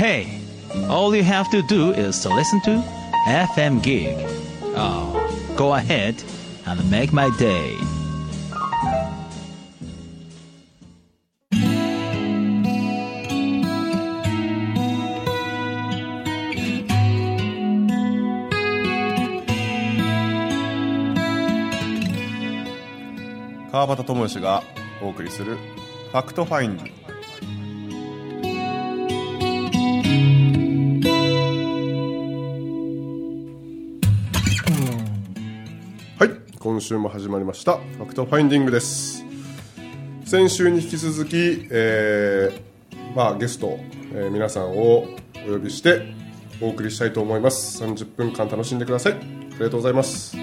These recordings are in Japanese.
Hey, all you have to do is to listen to FM Gig. Oh, go ahead and make my day. 川端智義がお送りするファクトファインディ 週も始まりました。ファクトファインディングです。先週に引き続き、えーまあ、ゲスト、えー皆さんをお呼びしてお送りしたいと思います。30分間楽しんでください。ありがとうございます。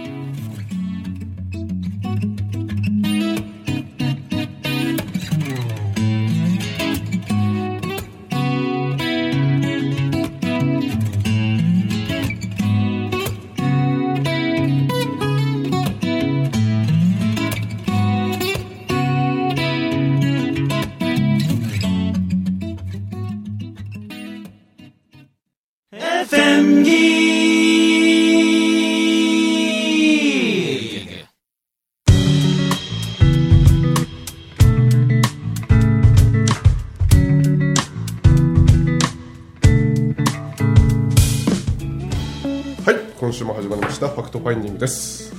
クトファインディングです。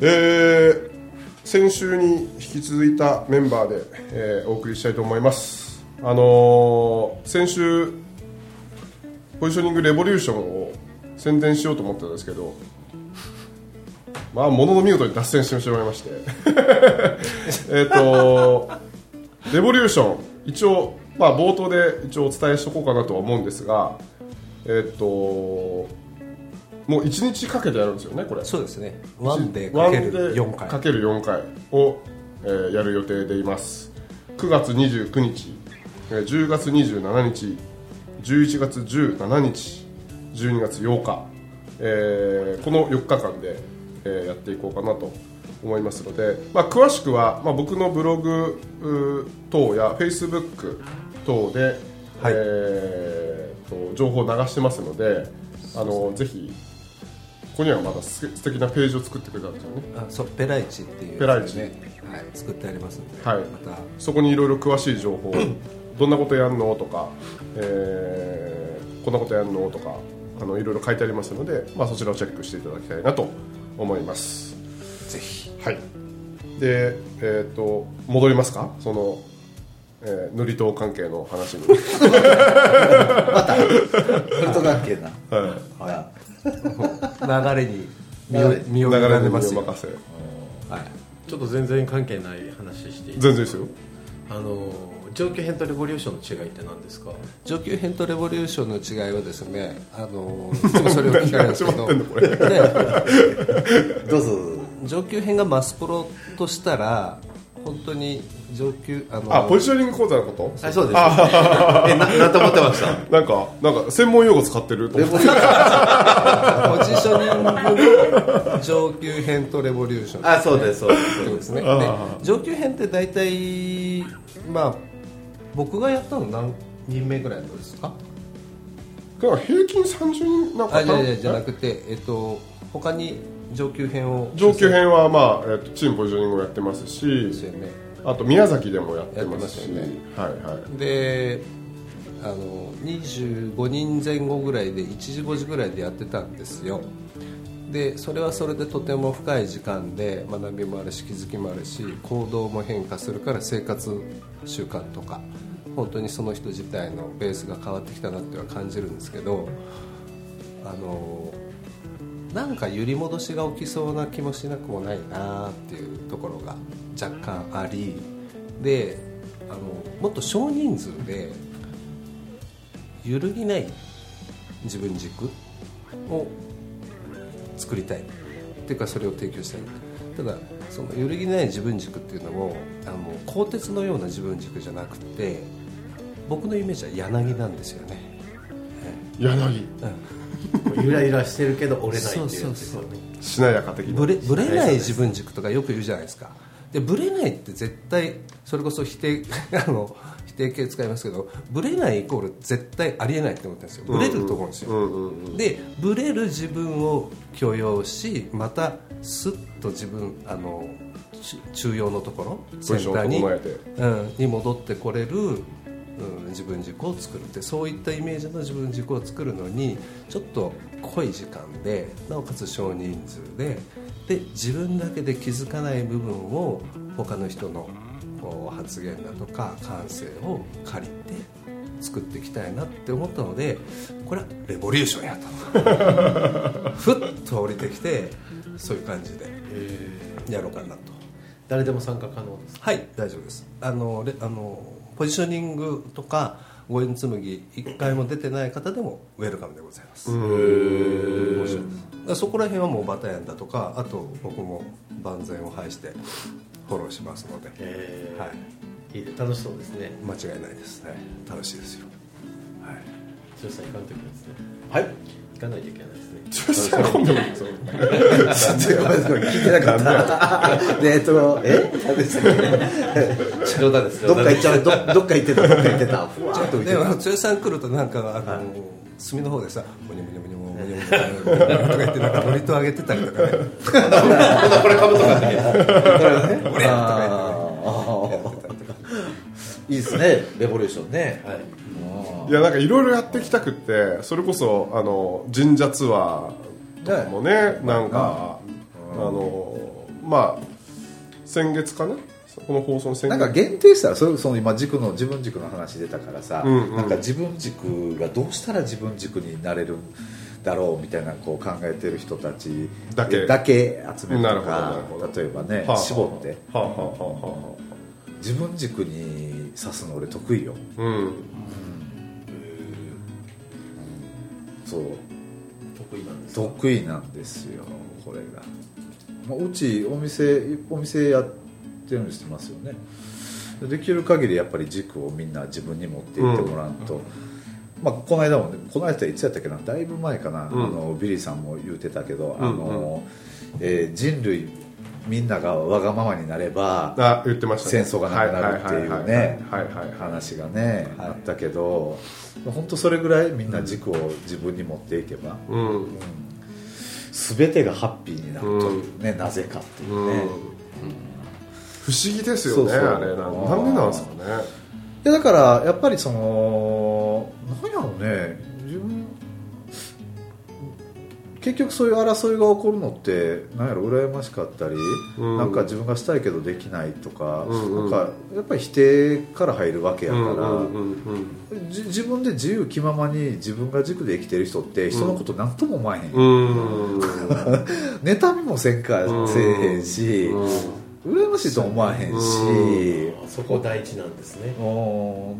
えー、先週に引き続いたメンバーで、えーお送りしたいと思います。あのー先週ポジショニングレボリューションを宣伝しようと思ったんですけどまあものの見事に脱線してしまいまして。えっとレボリューション一応まあ冒頭で一応お伝えしとこうかなとは思うんですがえっともう1日かけてやるんですよねこれ。そうですね。ワンデーかける4回かける4回を、えーやる予定でいます9月29日えー10月27日11月17日12月8日、えーこの4日間で、えーやっていこうかなと思いますので、まあ、詳しくは、まあ、僕のブログうー等やフェイスブック等で、はいえーと情報を流してますのであのぜひここにはまだす素敵なページを作ってくれたんですよね。あそうペライチっていうペライチ。ね、はい、作ってありますので、はい。また。そこにいろいろ詳しい情報 どんなことやんの？とか、えーこんなことやんの？とかあのいろいろ書いてありますので、まあ、そちらをチェックしていただきたいなと思います。ぜひ。はい。でえっ、と戻りますか？その、えー塗りと関係の話に。また。フルト関係な。はい流れに身を身を委流れにねます任せはい。ちょっと全然関係ない話していい全然ですよ。あの上級編とレボリューションの違いって何ですか？上級編とレボリューションの違いはですねあの いつもそれを聞かれるんですけどどうぞ。上級編がマスプロとしたら本当に上級あのあポジショニング講座のこと？あそうです。えななんと思ってました？なんかなんか専門用語使ってると思って。ポジショニングの上級編とレボリューション。あそうですそうです。そうですね。であ上級編って大体まあ僕がやったの何人目ぐらいのですか？だから平均30人なんかじゃなくてえっと他に上級編を。上級編は、まあえっとチームポジショニングをやってますしですよね。あと宮崎でもやってますしねはいはい。であの25人前後ぐらいで1時5時ぐらいでやってたんですよ。でそれはそれでとても深い時間で学びもあるし気づきもあるし行動も変化するから生活習慣とか本当にその人自体のベースが変わってきたなっては感じるんですけどあのなんか揺り戻しが起きそうな気もしなくもないなっていうところが若干ありであのもっと少人数で揺るぎない自分軸を作りたい。っていうかそれを提供したい。ただその揺るぎない自分軸っていうのもあの鋼鉄のような自分軸じゃなくて僕のイメージは柳なんですよね、柳ゆらゆらしてるけど折れないっていう。そうそうそう。しなやか的なぶれぶれない自分軸とかよく言うじゃないですか。でぶれないって絶対それこそ否定 あの否定形使いますけどブレないイコール絶対ありえないって思ってるんですよ。ブレると思うんですよ、でブレる自分を許容しまたスッと自分あのち中央のところセンターにうん、に戻ってこれる、うん、自分軸を作るってそういったイメージの自分軸を作るのにちょっと濃い時間でなおかつ少人数でで自分だけで気づかない部分を他の人のこう発言だとか感性を借りて作っていきたいなって思ったのでこれはレボリューションやと。ふっと降りてきてそういう感じでやろうかなと。誰でも参加可能ですはい大丈夫です。あのレあのポジショニングとか五円紬一回も出てない方でもウェルカムでございます。そこら辺はもうバタヤンだとかあと僕も万全を排してフォローしますので、えー。はい。いいで楽しそうですね。間違いないです、はい、楽しいですよ。はい。剛さん行かんといけないといけないです。ね聞いてなかった。でえっとえ？何でしたっけ冗談です。どっか行っちゃう。どどっか行ってた。どっか行ってた。ふわーっとでもた剛さん来るとなんかあの、隅の方でさ「モニョモニョモニョモニョモニョ」とか言ってなんかノリと上げてたりとかね。これかぶとかってあーいいですねレボリューションね。はい。いやなんかいろいろやっていきたくってそれこそあの神社ツアーとかもねなんかあのまあ先月かな？この放送の先月。なんか限定したらそれその今軸の自分軸の話出たからさ、うんうん。なんか自分軸がどうしたら自分軸になれるんだろうみたいなこう考えてる人たちだけ。だけ集めるとか例えばね、はあ絞って。はあはあはあは自分軸に刺すの俺得意よ。あうん。そう。得意なんです得意なんですよこれが、まあ、うちお店お店やってるんしてますよね。できる限りやっぱり軸をみんな自分に持っていってもらうと、まあ、この間もねこの間いつやったっけな？だいぶ前かな、ん。あのビリーさんも言うてたけど、うん。あのえー人類みんながわがままになればあ言ってましたね。戦争がなくなるっていうね話がね、あったけど本当それぐらいみんな軸を自分に持っていけば、うん。全てがハッピーになるというね、なぜかっていうね、不思議ですよねそうそう。あれな。んなんでなんですかね。いやだからやっぱりその何やろうね。自分結局そういう争いが起こるのって何やろ羨ましかったり、うん。なんか自分がしたいけどできないとか,、うんうん。なんかやっぱり否定から入るわけやから、自分で自由気ままに自分が軸で生きてる人って人のこと何とも思わへん、うん。うん。妬みもせんかせえへんし、羨ましいとも思わへんし、そこ第一なんですね。う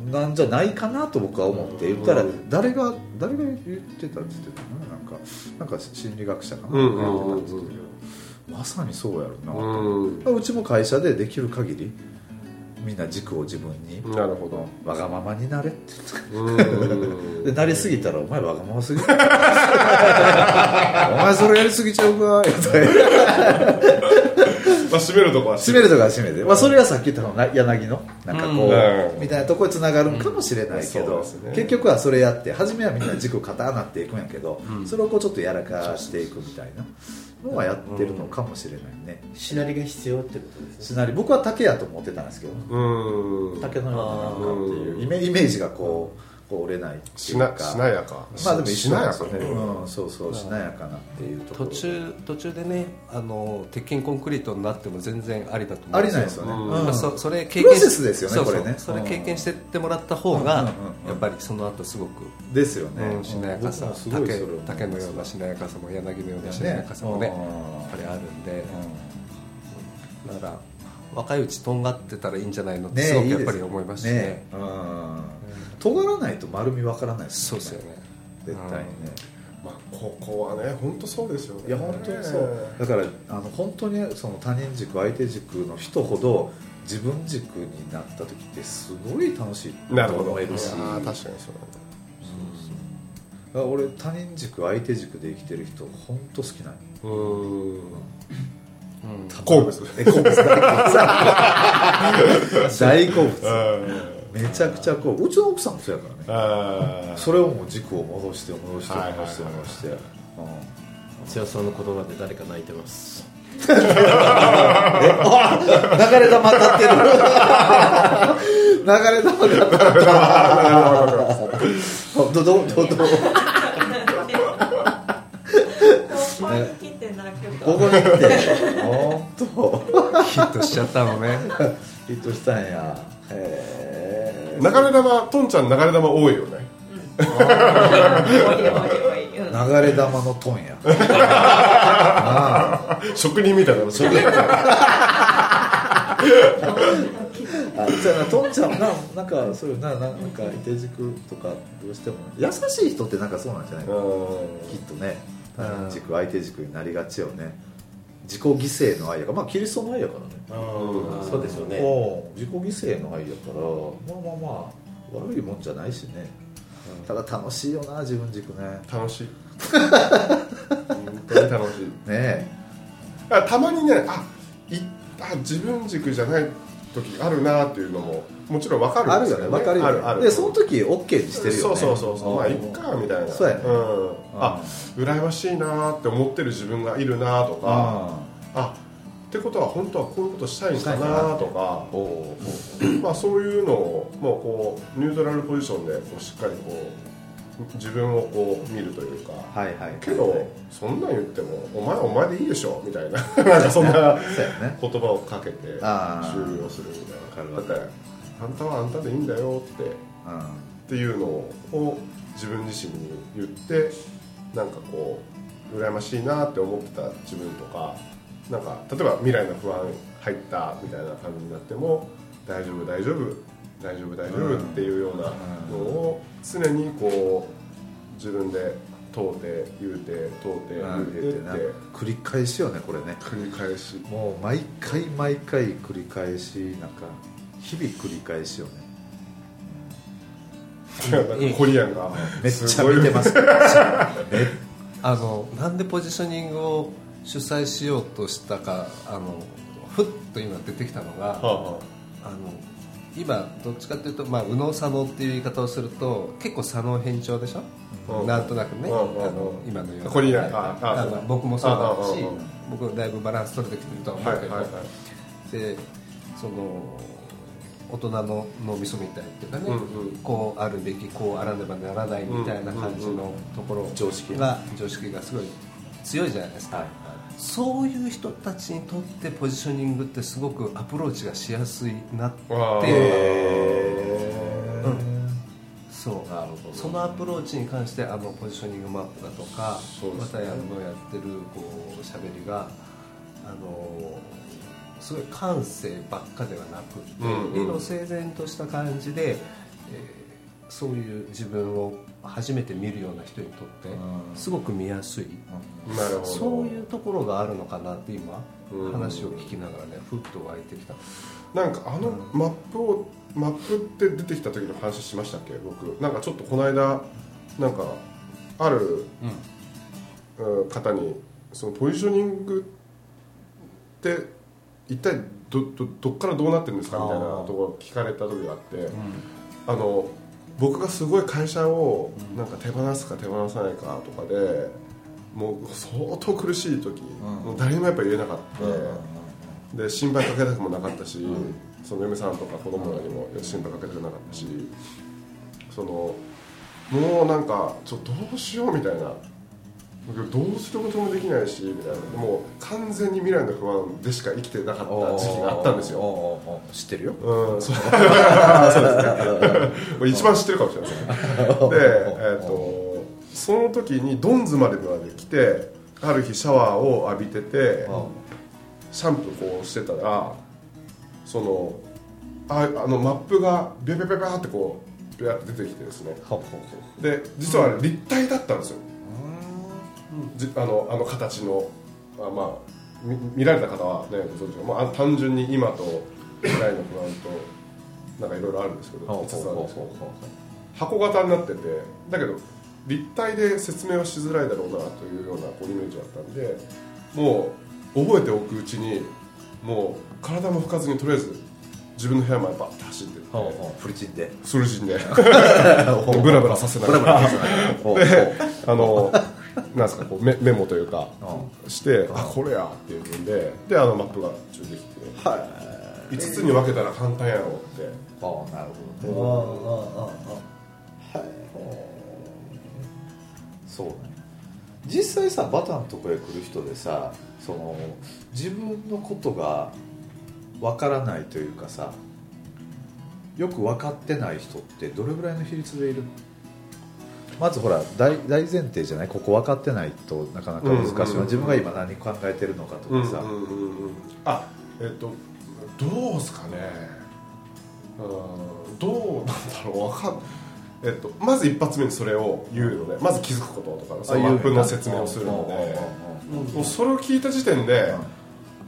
ん。なんじゃないかなと僕は思って。言ったらうん誰が誰が言ってたって言ってたのな？んかなんか心理学者かな？うん言うんってたんですけど。まさにそうやろなうん。とうちも会社でできる限りみんな軸を自分に。なるほど。わがままになれってうん。でなりすぎたら「お前わがまますぎる」お前それやりすぎちゃうか」言うてまあ締めるとこは締めるとかは締めて、まあ、それがさっき言ったのな柳のなんかこう、うん。みたいなところにつながるんかもしれないけど、結局はそれやって初めはみんな軸固なっていくんやけど、それをこうちょっとやらかしていくみたいなのはやってるのかもしれないね、しなりが必要ってことですね。しなり僕は竹やと思ってたんですけど。うん。竹のようななんかっていうイメイメージがこうこう折れないっていしなうか。しなやか。まあでも一し緒なんですよね、なやか。ねうん、そうそうしなやかなっていうところ。途中途中でねあの鉄筋コンクリートになっても全然ありだと思うありないですよ。ね、まあそそれ経プロセスですよねこれね。それ経験してってもらった方がやっぱりその後すごく、ですよね、うんしなやかさ竹竹のようなしなやかさも柳のようなしなやかさもねやっぱりあるんで、だから若いうちとんがってたらいいんじゃないのってすごくやっぱり思いますしね。うん。尖らないと丸みわからないですそうですよね。絶対にね、まあここはね本当そうですよね。いや本当にそう。だからあの本当にその他人軸相手軸の人ほど自分軸になった時ってすごい楽しいとなるほど。思えるしあー確かにそうだから俺他人軸相手軸で生きてる人本当好きなんうん好物。え好物。大好物。大好物めちゃくちゃこううちの奥さんもそうやからね。あそれをもう軸を戻して戻して戻して戻して、うん。千代さんの言葉で誰か泣いてます。流れ玉立ってる。流れ玉立ってる。どどどど。どここに来てヒットしちゃったのね。ヒットしたんや。へえ流れ玉とんちゃん流れ玉多いよね。うん。流れ玉のトンや。職人みたいな職人。あじゃあなとんちゃんななんかそういうなななんかいて軸とかどうしても優しい人ってなんかそうなんじゃないかなきっとね。うん軸相手軸になりがちよね自己犠牲の愛やからまあキリストの愛やからね。そうですよね。自己犠牲の愛やからまあまあまあ悪いもんじゃないしね。ただ楽しいよな自分軸ね。楽しい。本当に楽しい。ねあたまにねあいあ自分軸じゃない時あるなっていうのももちろん分かるんですあるよね。分かるよね。あるある。でその時 OK にしてるよね。そうそうそうそう。まあいっかみたいな。そうや。ねん、あ羨ましいなって思ってる自分がいるなとか。ああってことは本当はこういうことしたいんかなとか。まあそういうのをもうこうニュートラルポジションでこうしっかりこう自分をこう見るというか。はいはいけどそんなん言ってもお前はお前でいいでしょみたいな。なんかそんな言葉をかけて終了するみたいなあんたはあんたでいいんだよってうんっていうのを自分自身に言ってなんかこう羨ましいなって思ってた自分とかなんか例えば未来の不安入ったみたいな感じになっても大丈夫大丈夫大丈夫大丈夫っていうようなのを常にこう自分で問うて言うて問うて言うてって繰り返しよねこれね。繰り返し。もう毎回毎回繰り返しなんか日々繰り返しよね。コリアンがめっちゃ見てます。あのなんでポジショニングを主催しようとしたかあのふっと今出てきたのがはあはあ。の今どっちかというと、まあ、右脳左脳っていう言い方をすると結構左脳偏重でしょ、うん。なんとなくね、あの今のような。こああ。あの僕もそうだしあああ。僕だいぶバランス取れてきてるとは思うけど、はいはいはい。でその大人の脳みそみたいっていうかね、うんうん。こうあるべきこうあらねばならないみたいな感じのところ常識が。常識がすごい強いじゃないですか、そういう人たちにとってポジショニングってすごくアプローチがしやすいなって。わあうん。そう。なるほど。そのアプローチに関してあのポジショニングマップだとかね。またやのやってるこう喋りがあのすごい感性ばっかではなくって、うんうん。理路整然とした感じで、えーそういう自分を初めて見るような人にとってうん。すごく見やすい、なるほど。そういうところがあるのかなって今うん。話を聞きながらねふっと湧いてきた。なんかあのマップをマップって出てきた時の話しましたっけ？僕。なんかちょっとこの間なんかある、うん方にそのポジショニングって一体どどどっからどうなってるんですかみたいなところを聞かれた時があって、あの僕がすごい会社をなんか手放すか手放さないかとかでもう相当苦しい時、もう誰にもやっぱ言えなかった、で心配かけたくもなかったし、その嫁さんとか子供らにも心配かけたくなかったしそのもうなんかちょっとどうしようみたいなどうすることもできないしみたいな。もう完全に未来の不安でしか生きてなかった時期があったんですよ。知ってるよ。うん。そう。そうですね。一番知ってるかもしれないですねで、えー、とその時にドンズまでまで来てある日シャワーを浴びててシャンプーこうしてたらそのああのマップがビャビャビャビャってこうビャって出てきてですね。で実はあれ立体だったんですよ、じあのあの形のあまあ見見られた方はねご存知か、まああ、単純に今と未来の不安となんかいろいろあるんですけどほう5つあるんですけど箱型になっててだけど立体で説明はしづらいだろうなというようなこうイメージだったんでもう覚えておくうちにもう体も拭かずにとりあえず自分の部屋までバッて走ってってフルチンでスルジンで。ブラブラさせながら。であのなんですかこうメメモというかうしてあこれやっていうんでであのマップが中できては5つに分けたら簡単やろうって。いああなるほどね。うんうんうんうん。はい。そうね。実際さバターのとこへ来る人でさその自分のことがわからないというかさよく分かってない人ってどれぐらいの比率でいる？まずほら大大前提じゃない？ここ分かってないとなかなか難しい、うんうんうん自分が今何考えてるのかとかさ、うんうんうんうん。あえっとどうですかね。うんどうなんだろう。わかんえっと、まず一発目にそれを言うのでまず気づくこととかそのマップの説明をするので。もうそれを聞いた時点で、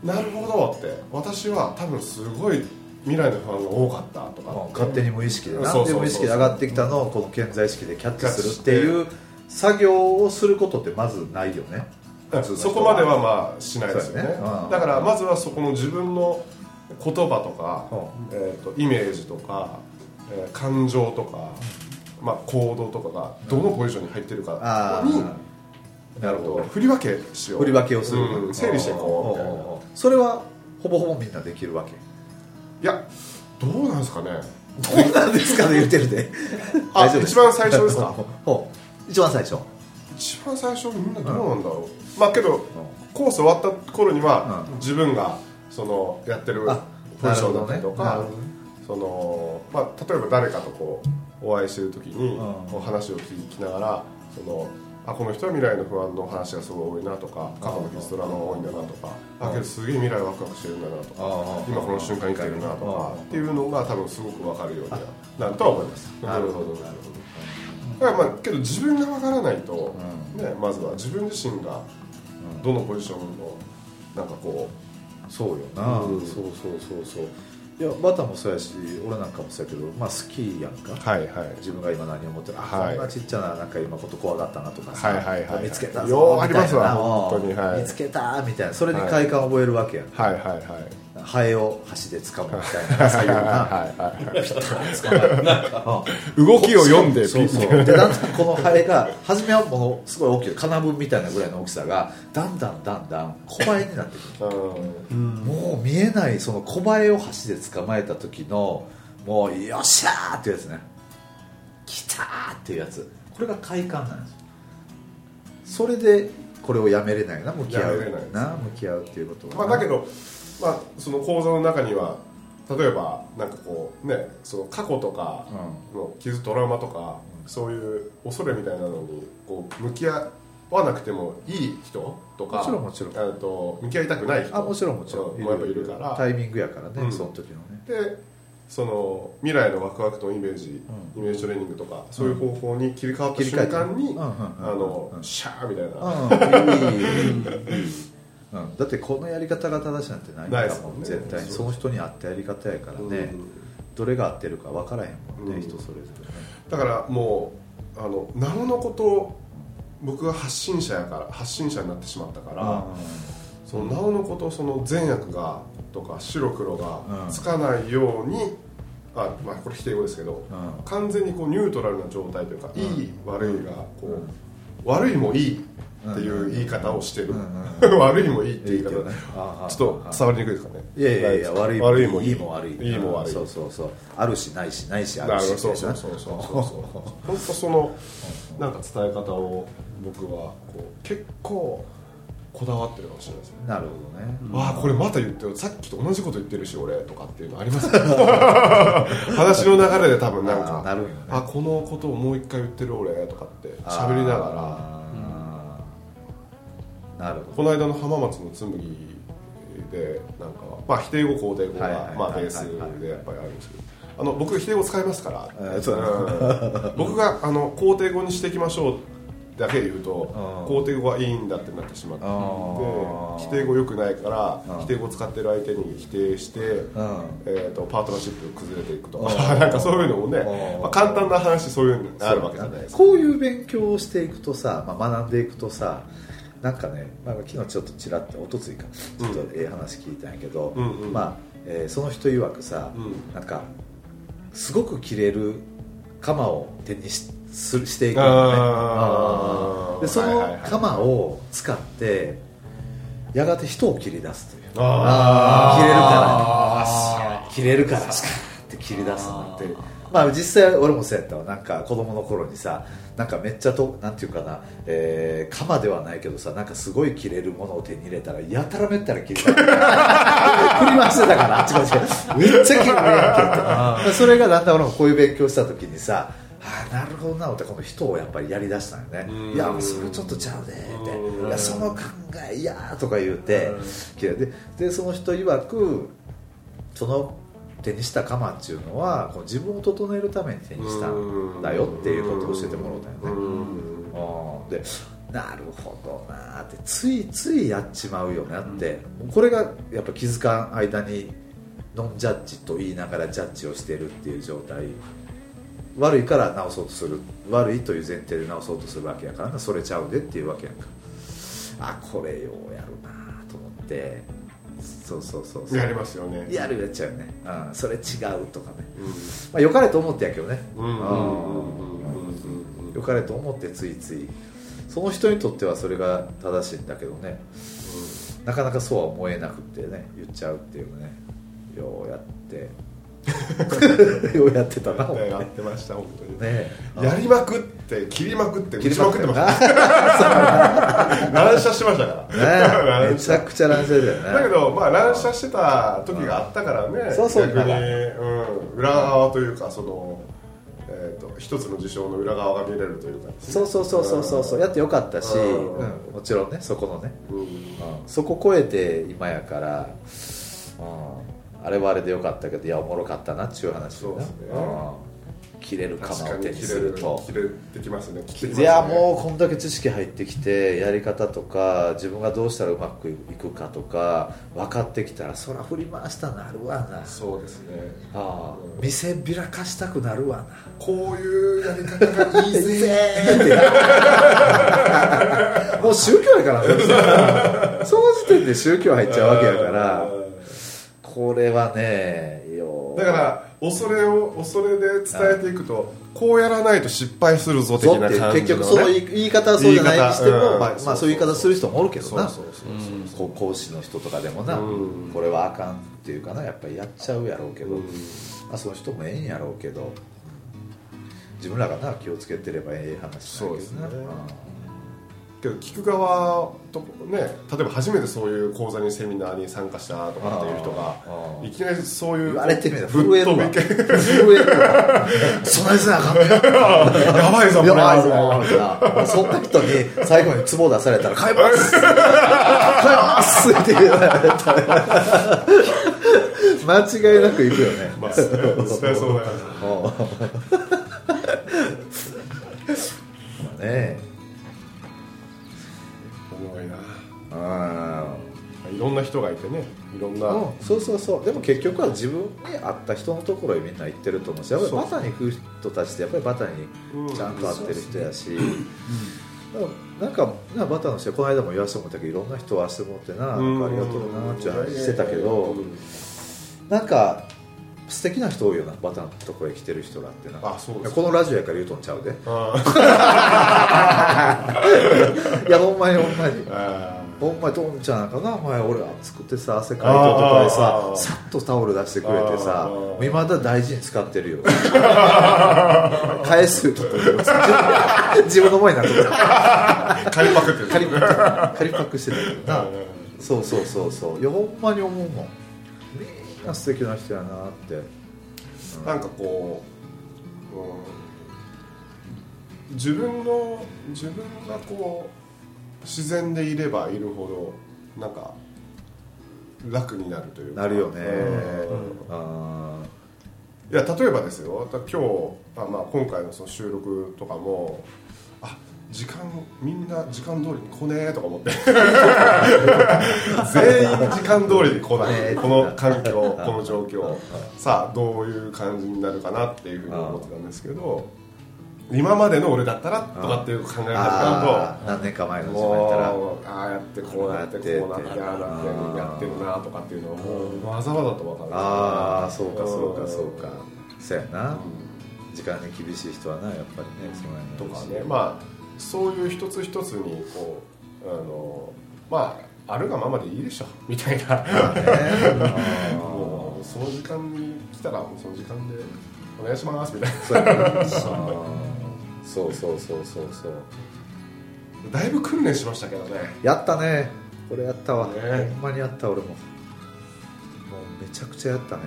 なるほどって私は多分すごい未来の不安が多かったとか。勝手に無意識で何で無意識で上がってきたのをこの健在意識でキャッチするっていう作業をすることってまずないよね。そこまではまあしないですよね。ね。うん。だからまずはそこの自分の言葉とか、うえー、とイメージとか、えー感情とか、まあ、行動とかがどのポジションに入ってるかあに、あなるほど。振り分けしよう。振り分けをする、うん整理していこうみたいな。それはほぼほぼみんなできるわけいやどうなんですかね？どうなんですかね言ってるで。あ一番最初ですか？一番最初。一番最初みんなどうなんだろう、まあけどコース終わった頃には、うん。自分がそのやってるあポジションだったりとか、そのまあ、例えば誰かとこうお会いしてる時に、うん。こう話を聞きながらそのあこの人は未来の不安の話がすごい多いなとか過去のヒストラが多いんだなとか、あけどすげえ未来ワクワクしてるんだなとか、うん。今この瞬間生きてるなとか、うん。っていうのが多分すごく分かるようにはなるとは思います。なるほどなるほだからまあけど自分がわからないと、ね、まずは自分自身がどのポジションのなんかこどそうよな、うん。そうそうそうそういやバターもそうやし俺なんかもそうやけどまあ好きやんか、うはいはい。自分が今何を思ってる。あ、はい。こんなちっちゃななんか今こと怖かったなとかさ、はいはいはい。見つけたよぞうありますわ。みたいな。本当にはい。見つけたみたいな。それに快感を覚えるわけやん、はいはいはいハエを箸で掴むみたいな 動きを読んで。そうそう。でだんだんこのハエが初めはものすごい大きい金分みたいなぐらいの大きさがだんだんだんだん小バエになってくる。うんもう見えないその小バエを箸で捕まえた時のもうよっしゃーっていうやつね。来たーっていうやつ。これが快感なんです。よそれでこれをやめれないな向き合うな向き合うっていうことはまあ、だけど、まあ、その講座の中には例えばなんかこうねその過去とかの傷トラウマとか、そういう恐れみたいなのにこう向き合わなくてもいい人とかもちろんもちろん。と向き合いたくない人あもちろんもちろん。もやっぱいるから。タイミングやからね、うん。その時のね。でその未来のワクワクとイメージ、イメージトレーニングとかそういう方法に切り替わった瞬間に、うん。うん。うん。あのシャーみたいな、だってこのやり方が正しいなん。てないかもん、ないですもん。ね絶対にその人に合ったやり方やからね、うん。どれが合ってるか分からへん。もん。ね、うん。人それぞれねだからもうあのなおのこと僕が発信者やから発信者になってしまったから、そのなおのことその善悪がとか白黒がうんつかないように、あまあこれ否定語ですけど、うん。完全にこうニュートラルな状態というか、ん。いい悪いがこう、悪いもいいっていう言い方をしてる、うん 悪いもいいっていう言い方ちょっと伝わりにくいですかね。いやいやいや悪いも悪いもいい。も悪い。いいも悪い。そうそうそう。あるしないしないしあなるし。るほど。そうそうそうそう。そうそう本当そのなんか伝え方を僕はこう結構こだわってるかもしれないですね。なるほどね、ああこれまた言ってるさっきと同じこと言ってるし俺とかっていうのあります 話の流れで多分なんあかーなるんよね。あこのことをもう一回言ってる俺とかって喋りながら。なるほど。この間の浜松の紬でなんか、まあ、否定語肯定語はいはいがまあベースでやっぱりあるんですけど。あの僕否定語使いますから、えーそううん。僕があの肯定語にしていきましょうだけ言うとうん。肯定語はいいんだってなってしまって。否定語良くないからうん。否定語使ってる相手に否定して、うん。えー、とパートナーシップが崩れていくとうかん。なんかそういうのもねうん。まあ、簡単な話そういうのがあるわけじゃないですか。こういう勉強をしていくとさ、まあ、学んでいくとさなんかね、まあ、昨日ちょっとちらっとおとついかちょっとええ話聞いたんやけど、うんうん。まあえーその人曰くさ、うん。なんかすごく切れる鎌を手にしすしていくでその鎌を使ってやがて人を切り出すという。ああ切れるから。切れるからスカーって切り出すなんてまあ実際俺もそうやったわ。なんか子供の頃にさなんかめっちゃとなんていうかな、えー、鎌ではないけどさなんかすごい切れるものを手に入れたらやたらめったら切れた。振り回してたからあっちこっち。めっちゃ切れるやんけって。それがだんだん俺もこういう勉強した時にさああなるほどなってこの人をやっぱりやりだしたんよね。うん。いやそれちょっとちゃうでって。うん。いやその考えいやーとか言うてででその人曰くその手にした鎌っていうのはこう自分を整えるために手にしたんだよっていうことを教えてもらったよね。うん。でなるほどなーってついついやっちまうよなって、これがやっぱ気づかん間にノンジャッジと言いながらジャッジをしてるっていう状態悪いから直そうとする悪いという前提で直そうとするわけやからな。それちゃうでっていうわけやんか。あこれようやるなと思って。そうそうそうそう。やりますよね。やるやっちゃうよね、うん、それ違うとかね、まあ、よかれと思ってやけどね。うん。うん。うんうんうんよかれと思ってついつい。その人にとってはそれが正しいんだけどね、なかなかそうは思えなくてね言っちゃうっていうね。ようやって ようやってたな。やってました本当に。ねやりまくって切りまくって打ち切りまくっててました乱射しましたから。ねめちゃくちゃ乱射だよね。だけど、まあ、乱射してた時があったからね、そうそう。逆に、うん、裏側というかその、えー、と一つの事象の裏側が見れるというかね、そうそうそうそうそう。そうやってよかったし、うん。うん。もちろんねそこのね、うん。うん。そこ超えて今やから、うん、あれはあれでよかったけどいやおもろかったなっていう話そうですね。うん。切れる確鎌を手にかに切れるすると切れてきますね切ますね。いやもうこんだけ知識入ってきてやり方とか自分がどうしたらうまくいくかとか分かってきたらそら振り回したなるわな。そうですね。ああ。見せびらかしたくなるわな。こういうやり方がいいぜ。もう宗教やからね。その時点で宗教入っちゃうわけやからこれはねよだから恐れを恐れで伝えていくとこうやらないと失敗するぞ的な感じの、ね、結局その言い方はそうじゃないにしても、うんまあ、まあそういう言い方する人もおるけどな。講師の人とかでもな、うん。これはあかんっていうかなやっぱりやっちゃうやろうけど、うん。まあ、その人もええんやろうけど。自分らがな気をつけてればええ話だけどな。そうですねけど聞く側とね例えば初めてそういう講座にセミナーに参加したとかっていう人がいきなりそういう言われてみれば震えるわ。震えるわ。備えせなあかんね。やばいぞこれやばいぞみたいな。そんな人に最後に壺出されたら買います。買いますって言われたら間違いなくいくよね。まあそりゃそうだよ まあね。おろんな人がいてねいろんな、うん、そうそうそう。でも結局は自分に合った人のところへみんな行ってると思うしやっぱりバタに行く人たちってやっぱりバタにちゃんと合ってる人やし、だからなんかなバタの人この間も言わせてもらったけどいろんな人を会わせてもらってななんかありがとうなっていう話してたけどなんか素敵な人多いよなバタのところへ来てる人らってな。あそうですこのラジオやから言うとんちゃうで。あ いやほんまにほんまにあほんまにとんちゃんかな前俺暑くてさ汗かいたとかであさーさっとタオル出してくれてさあーもう今だ大事に使ってるよ。返すと自分の前になってた借りパクってパックしてたけどなそうそうそうそう。いやほんまに思うもん。みんな素敵な人やなって。なんかこう、うん。自分の自分がこう自然でいればいるほどなんか楽になるというか。なるよね。うん。あいや例えばですよ。だ今日あ、まあ、今回のその収録とかもあ時間みんな時間通りに来ねえとか思って。全員時間通りに来ない。この環境この状況。さあどういう感じになるかなっていうふうに思ってたんですけど今までの俺だったらとかっていう考え方あー何年か前だのと自分やったら。ああやってこうやってこうなってああなってやってるなとかっていうのをもうわざわざと分かる。ああそうかそうかんそうか。そうやな。時間に厳しい人はなやっぱりねそのと辺かね。まあそういう一つ一つにこうあのまああるがままでいいでしょみたいな。もうその時間に来たらその時間でお願いしますみたいそうやなそうそうそうそうそう。なだいぶ訓練しましたけどね。やったね。これやったわ、ね。ほんまにやった俺も。もうめちゃくちゃやったね。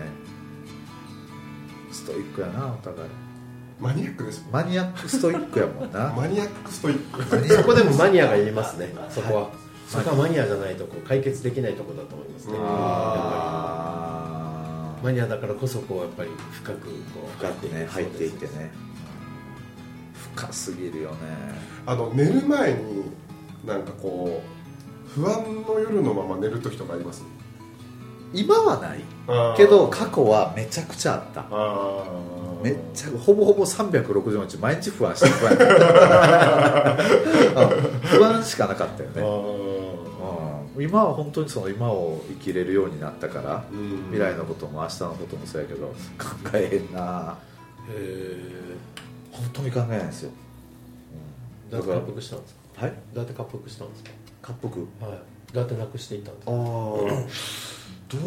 ストイックやなお互い。マニアックです。マニアックストイックやもんな。マニアックストイック。そこでもマニアがいりますね。そこは、そこはマニアじゃないとこう解決できないところだと思いますね。マニアだからこそこうやっぱり深くこう深くね入っていってね深すぎるよね。あの寝る前になんかこう不安の夜のまま寝る時とかあります？今はないけど過去はめちゃくちゃあった。めっちゃほぼほぼ360日毎日不安して不安不安しかなかったよあね、今は本当にその今を生きれるようになったからうん。未来のことも明日のこともそうやけど考えへんな。へ本当に考えないですよ、うやって滑覆したんですか？はい？どうやって滑覆したんですか？滑覆？はい。どうやってなくしていったんですあか？あ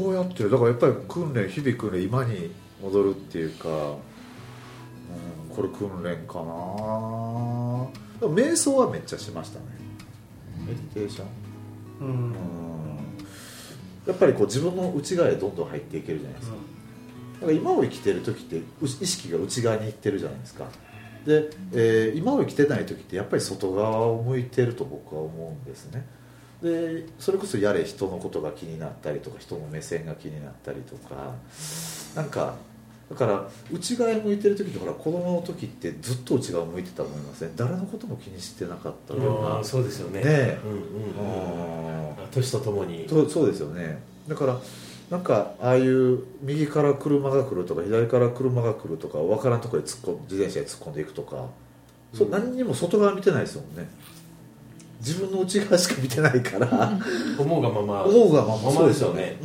どうやってだからやっぱり訓練日々訓練今に戻るっていうか、うん、これ訓練かな。瞑想はめっちゃしましたね。メディテーション？うん。うん。やっぱりこう自分の内側へどんどん入っていけるじゃないですか,、だから今を生きてる時ってう意識が内側に行ってるじゃないですかで、えー今を生きてない時ってやっぱり外側を向いてると僕は思うんですね。でそれこそやれ人のことが気になったりとか人の目線が気になったりとか。なんかだから内側へ向いてる時ってほら子供の時ってずっと内側を向いてたと思いますね誰のことも気にしてなかったような。そうですよね。ねえ。うんうんうんうん。年とともに。そうですよね。だからなんかああいう右から車が来るとか左から車が来るとか分からんところで突っ込ん自転車で突っ込んでいくとか、そう何にも外側見てないですもんね。自分の内側しか見てないから。思うがまま。思うがまま。ままですよね。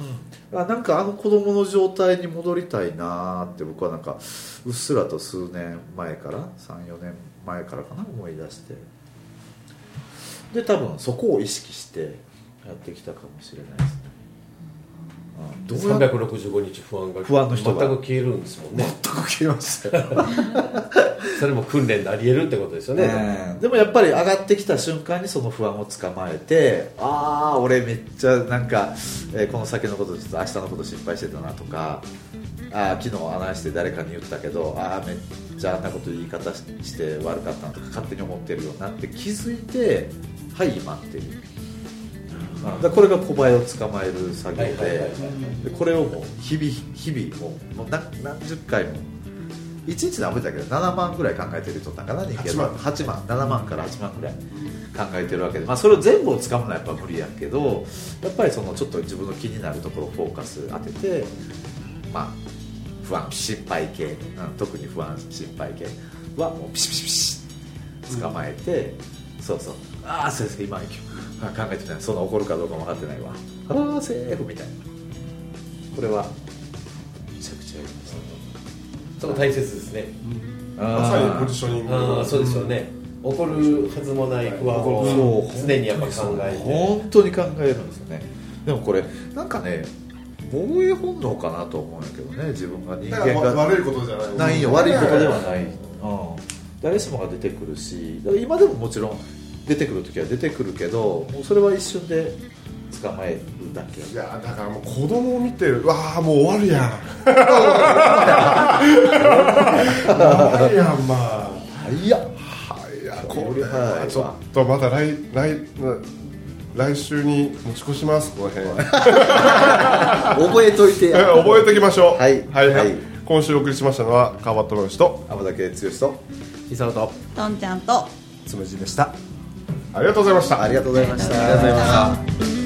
うん。あなんかあの子供の状態に戻りたいなーって僕はなんかうっすらと数年前から34年前からかな思い出して。で多分そこを意識してやってきたかもしれないですね、うん、どうやって？365日不安が不安の人が。全く消えるんですもんね。全く消えましたよそれも訓練でありえるってことですよね、ねでもやっぱり上がってきた瞬間にその不安をつかまえてああ俺めっちゃなんか、えーこの先のことちょっと明日のこと心配してたなとかあー昨日話して誰かに言ったけどああめっちゃあんなこと言い方しして悪かったなとか勝手に思ってるよなって気づいてはい今っていう、うんだこれが小林を捕まえる作業ででこれをもう日々日々もうもう何何十回も。1日何分だけど7万ぐらい考えてる人だから人間8万8万7万から8万ぐらい考えてるわけで、まあ、それを全部をつかむのはやっぱ無理やけどやっぱりそのちょっと自分の気になるところをフォーカス当ててまあ不安心配系、うん、特に不安心配系はもうピシピシピシ捕まえて、そうそうああそうですか今あ考えてないそんな怒るかどうかも分かってないわ。ああセーフみたいな。これはめちゃくちゃやりましたそこ大切ですね。まさにポジショニング。ああそうですよね。起こるはずもない不安を常にやっぱ考えて。本当に考えるんですよね。でもこれなんかね防衛本能かなと思うんやけどね自分が人間が。わ悪いことじゃない。ないよ悪いことではない、うん、誰しもが出てくるし今でももちろん出てくる時は出てくるけどもうそれは一瞬で捕まえるだけ。いやだからもう子供を見てるわあもう終わるやん。終わるやんまあ。いやはいやこれははいちょっとまだ来来来週に持ち越しますこの辺。覚えといてや。覚えておきましょう。はい。はい、はい。今週お送りしましたのは川端智之と天田圭剛と伊沢ととんちゃんとつむじでしたありがとうございました。ありがとうございました。ありがとうございました。